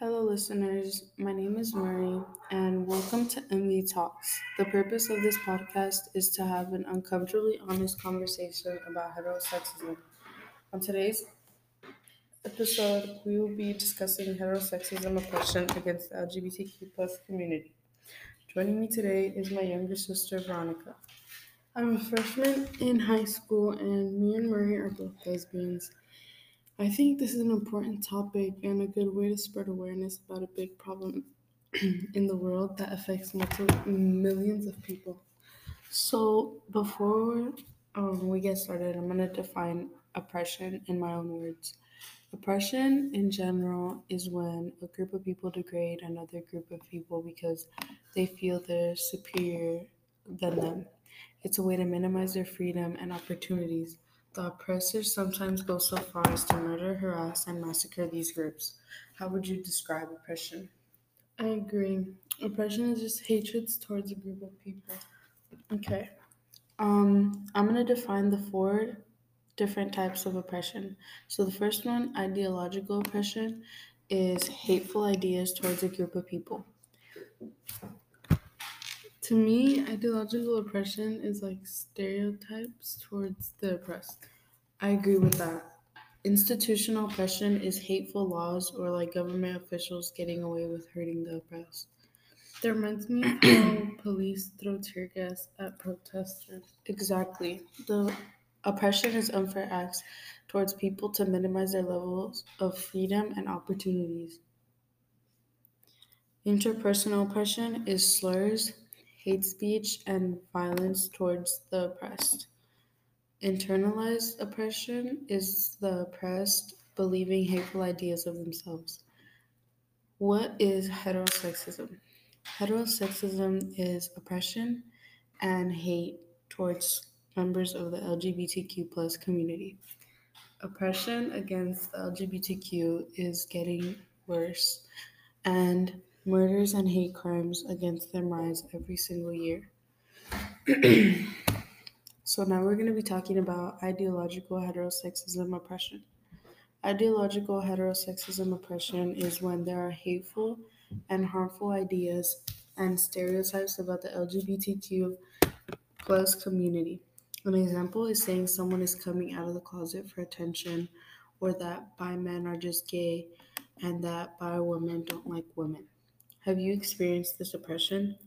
Hello, listeners. My name is Murray, and welcome to MV Talks. The purpose of this podcast is to have an uncomfortably honest conversation about heterosexism. On today's episode, we will be discussing heterosexism oppression against the LGBTQ plus community. Joining me today is my younger sister, Veronica. I'm a freshman in high school, and me and Murray are both lesbians. I think this is an important topic and a good way to spread awareness about a big problem in the world that affects multiple millions of people. So, before um, we get started, I'm going to define oppression in my own words. Oppression in general is when a group of people degrade another group of people because they feel they're superior than them. It's a way to minimize their freedom and opportunities. The oppressors sometimes go so far as to murder, harass, and massacre these groups. How would you describe oppression? I agree. Oppression is just hatred towards a group of people. Okay. Um, I'm going to define the four different types of oppression. So, the first one, ideological oppression, is hateful ideas towards a group of people. To me, ideological oppression is like stereotypes towards the oppressed. I agree with that. Institutional oppression is hateful laws or like government officials getting away with hurting the oppressed. That reminds me of how police throw tear gas at protesters. Exactly. The oppression is unfair acts towards people to minimize their levels of freedom and opportunities. Interpersonal oppression is slurs, hate speech, and violence towards the oppressed. Internalized oppression is the oppressed believing hateful ideas of themselves. What is heterosexism? Heterosexism is oppression and hate towards members of the LGBTQ plus community. Oppression against the LGBTQ is getting worse, and Murders and hate crimes against them rise every single year. so, now we're going to be talking about ideological heterosexism oppression. Ideological heterosexism oppression is when there are hateful and harmful ideas and stereotypes about the LGBTQ plus community. An example is saying someone is coming out of the closet for attention, or that bi men are just gay, and that bi women don't like women. Have you experienced this oppression?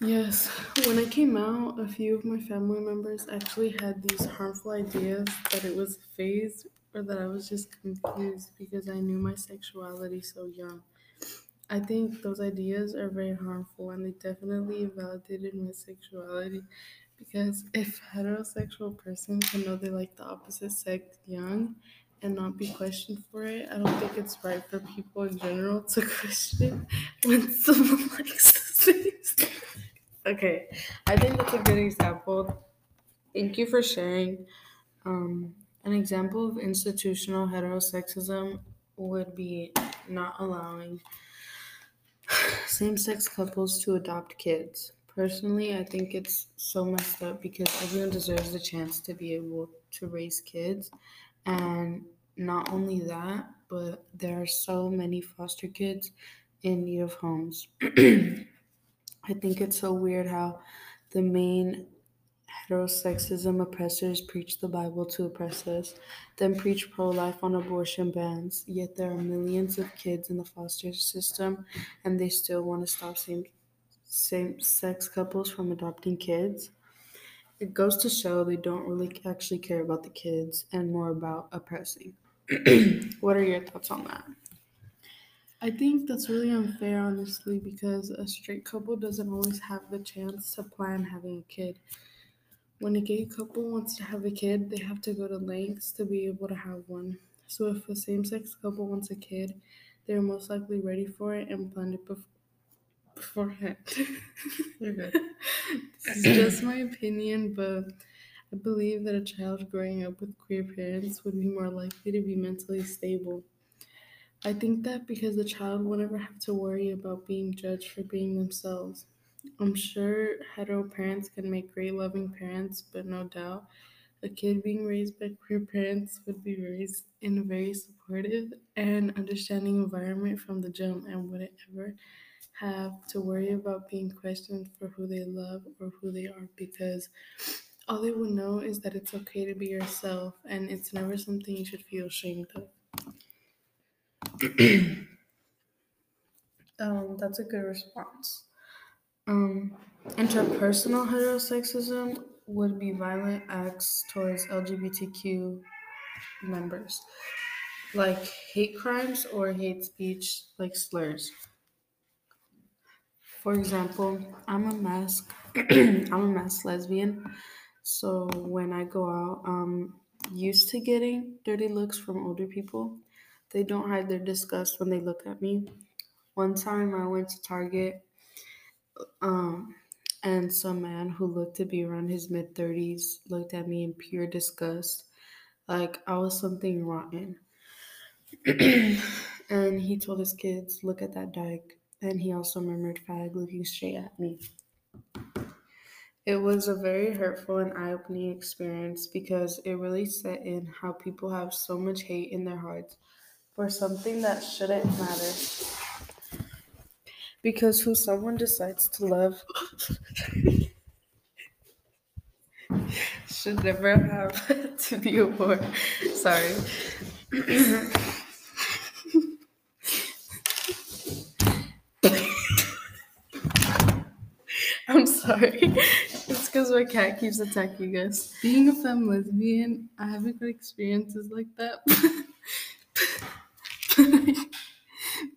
Yes. When I came out, a few of my family members actually had these harmful ideas that it was a phase or that I was just confused because I knew my sexuality so young. I think those ideas are very harmful and they definitely invalidated my sexuality because if heterosexual person can know they like the opposite sex young and not be questioned for it. I don't think it's right for people in general to question when someone likes things. okay, I think that's a good example. Thank you for sharing. Um, an example of institutional heterosexism would be not allowing same sex couples to adopt kids. Personally, I think it's so messed up because everyone deserves the chance to be able to raise kids. And not only that, but there are so many foster kids in need of homes. I think it's so weird how the main heterosexism oppressors preach the Bible to oppress us, then preach pro life on abortion bans, yet there are millions of kids in the foster system and they still want to stop same same sex couples from adopting kids. It goes to show they don't really actually care about the kids and more about oppressing. what are your thoughts on that? I think that's really unfair, honestly, because a straight couple doesn't always have the chance to plan having a kid. When a gay couple wants to have a kid, they have to go to lengths to be able to have one. So, if a same sex couple wants a kid, they're most likely ready for it and planned it bef- beforehand. this is just my opinion, but I believe that a child growing up with queer parents would be more likely to be mentally stable. I think that because the child will never have to worry about being judged for being themselves. I'm sure hetero parents can make great loving parents, but no doubt a kid being raised by queer parents would be raised in a very supportive and understanding environment from the jump and wouldn't ever have to worry about being questioned for who they love or who they are because all they would know is that it's okay to be yourself and it's never something you should feel ashamed of. um, that's a good response. Um, interpersonal heterosexism would be violent acts towards LGBTQ members, like hate crimes or hate speech, like slurs. For example, I'm a masc. I'm a masc lesbian, so when I go out, I'm used to getting dirty looks from older people. They don't hide their disgust when they look at me. One time I went to Target um, and some man who looked to be around his mid 30s looked at me in pure disgust, like I was something rotten. and he told his kids, Look at that dyke. And he also murmured fag, looking straight at me. It was a very hurtful and eye opening experience because it really set in how people have so much hate in their hearts for something that shouldn't matter. Because who someone decides to love should never have to be a war. Sorry. I'm sorry. It's because my cat keeps attacking us. Being a femme lesbian, I haven't got experiences like that. but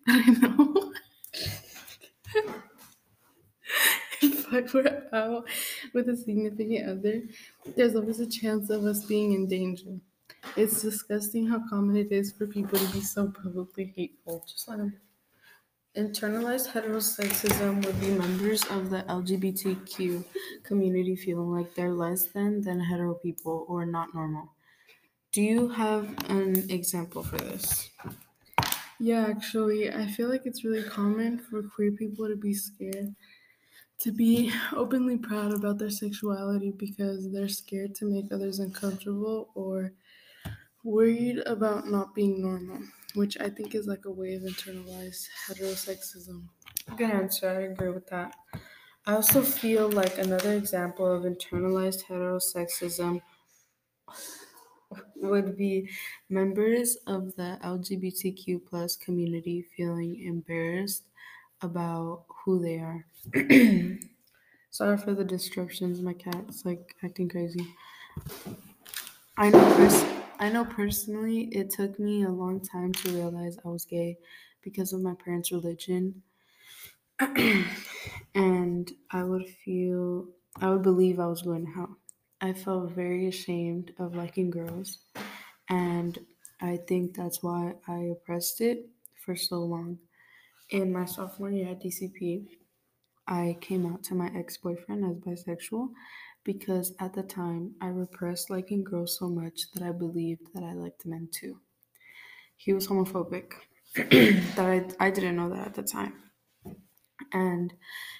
I know if I were out with a significant other, there's always a chance of us being in danger. It's disgusting how common it is for people to be so publicly hateful. Just let them. Internalized heterosexism would be members of the LGBTQ community feeling like they're less than than hetero people or not normal. Do you have an example for this? Yeah, actually, I feel like it's really common for queer people to be scared to be openly proud about their sexuality because they're scared to make others uncomfortable or worried about not being normal which I think is like a way of internalized heterosexism. Good answer. I agree with that. I also feel like another example of internalized heterosexism would be members of the LGBTQ plus community feeling embarrassed about who they are. Sorry for the disruptions. My cat's like acting crazy. I know pers- I know personally it took me a long time to realize I was gay because of my parents' religion. and I would feel I would believe I was going to hell. I felt very ashamed of liking girls and I think that's why I oppressed it for so long. In my sophomore year at DCP, I came out to my ex boyfriend as bisexual because at the time I repressed liking girls so much that I believed that I liked men too. He was homophobic. that I, I didn't know that at the time. And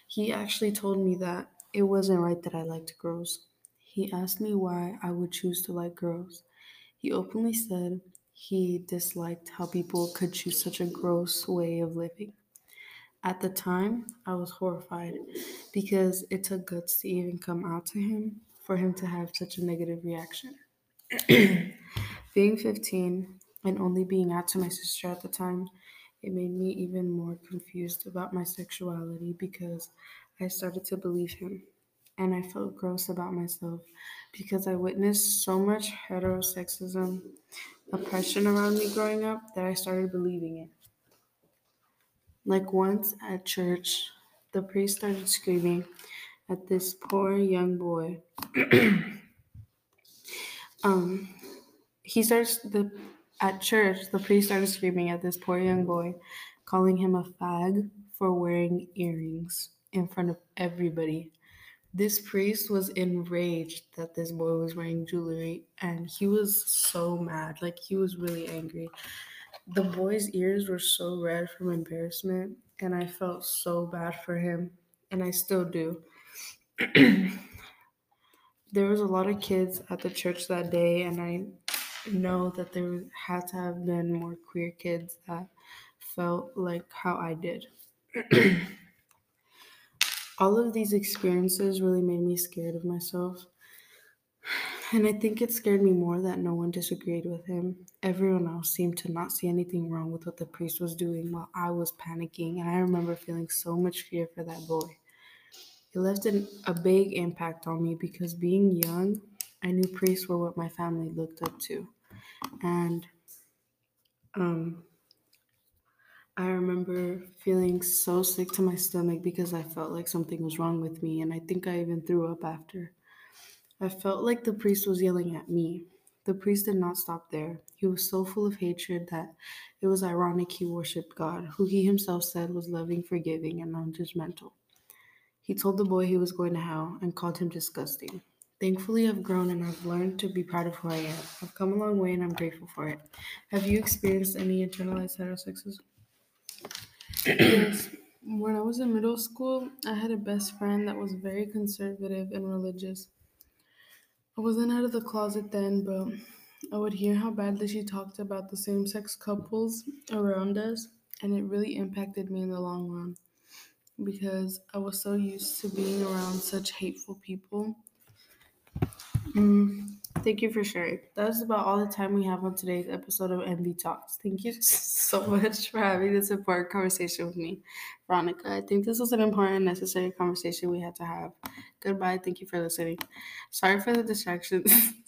he actually told me that it wasn't right that I liked girls. He asked me why I would choose to like girls. He openly said he disliked how people could choose such a gross way of living. At the time, I was horrified because it took guts to even come out to him for him to have such a negative reaction. being 15 and only being out to my sister at the time, it made me even more confused about my sexuality because I started to believe him. And I felt gross about myself because I witnessed so much heterosexism oppression around me growing up that I started believing it. Like once at church, the priest started screaming at this poor young boy. um, he starts the at church. The priest started screaming at this poor young boy, calling him a fag for wearing earrings in front of everybody. This priest was enraged that this boy was wearing jewelry, and he was so mad. Like he was really angry. The boy's ears were so red from embarrassment, and I felt so bad for him, and I still do. there was a lot of kids at the church that day, and I know that there had to have been more queer kids that felt like how I did. All of these experiences really made me scared of myself. And I think it scared me more that no one disagreed with him. Everyone else seemed to not see anything wrong with what the priest was doing while I was panicking, and I remember feeling so much fear for that boy. It left an, a big impact on me because being young, I knew priests were what my family looked up to. And um, I remember feeling so sick to my stomach because I felt like something was wrong with me, and I think I even threw up after. I felt like the priest was yelling at me. The priest did not stop there. He was so full of hatred that it was ironic he worshipped God, who he himself said was loving, forgiving, and non judgmental. He told the boy he was going to hell and called him disgusting. Thankfully, I've grown and I've learned to be proud of who I am. I've come a long way and I'm grateful for it. Have you experienced any internalized heterosexism? yes. When I was in middle school, I had a best friend that was very conservative and religious. I wasn't out of the closet then, but I would hear how badly she talked about the same sex couples around us, and it really impacted me in the long run because I was so used to being around such hateful people. Mm, thank you for sharing. That's about all the time we have on today's episode of MV Talks. Thank you so much for having this important conversation with me, Veronica. I think this was an important, necessary conversation we had to have. Goodbye. Thank you for listening. Sorry for the distractions.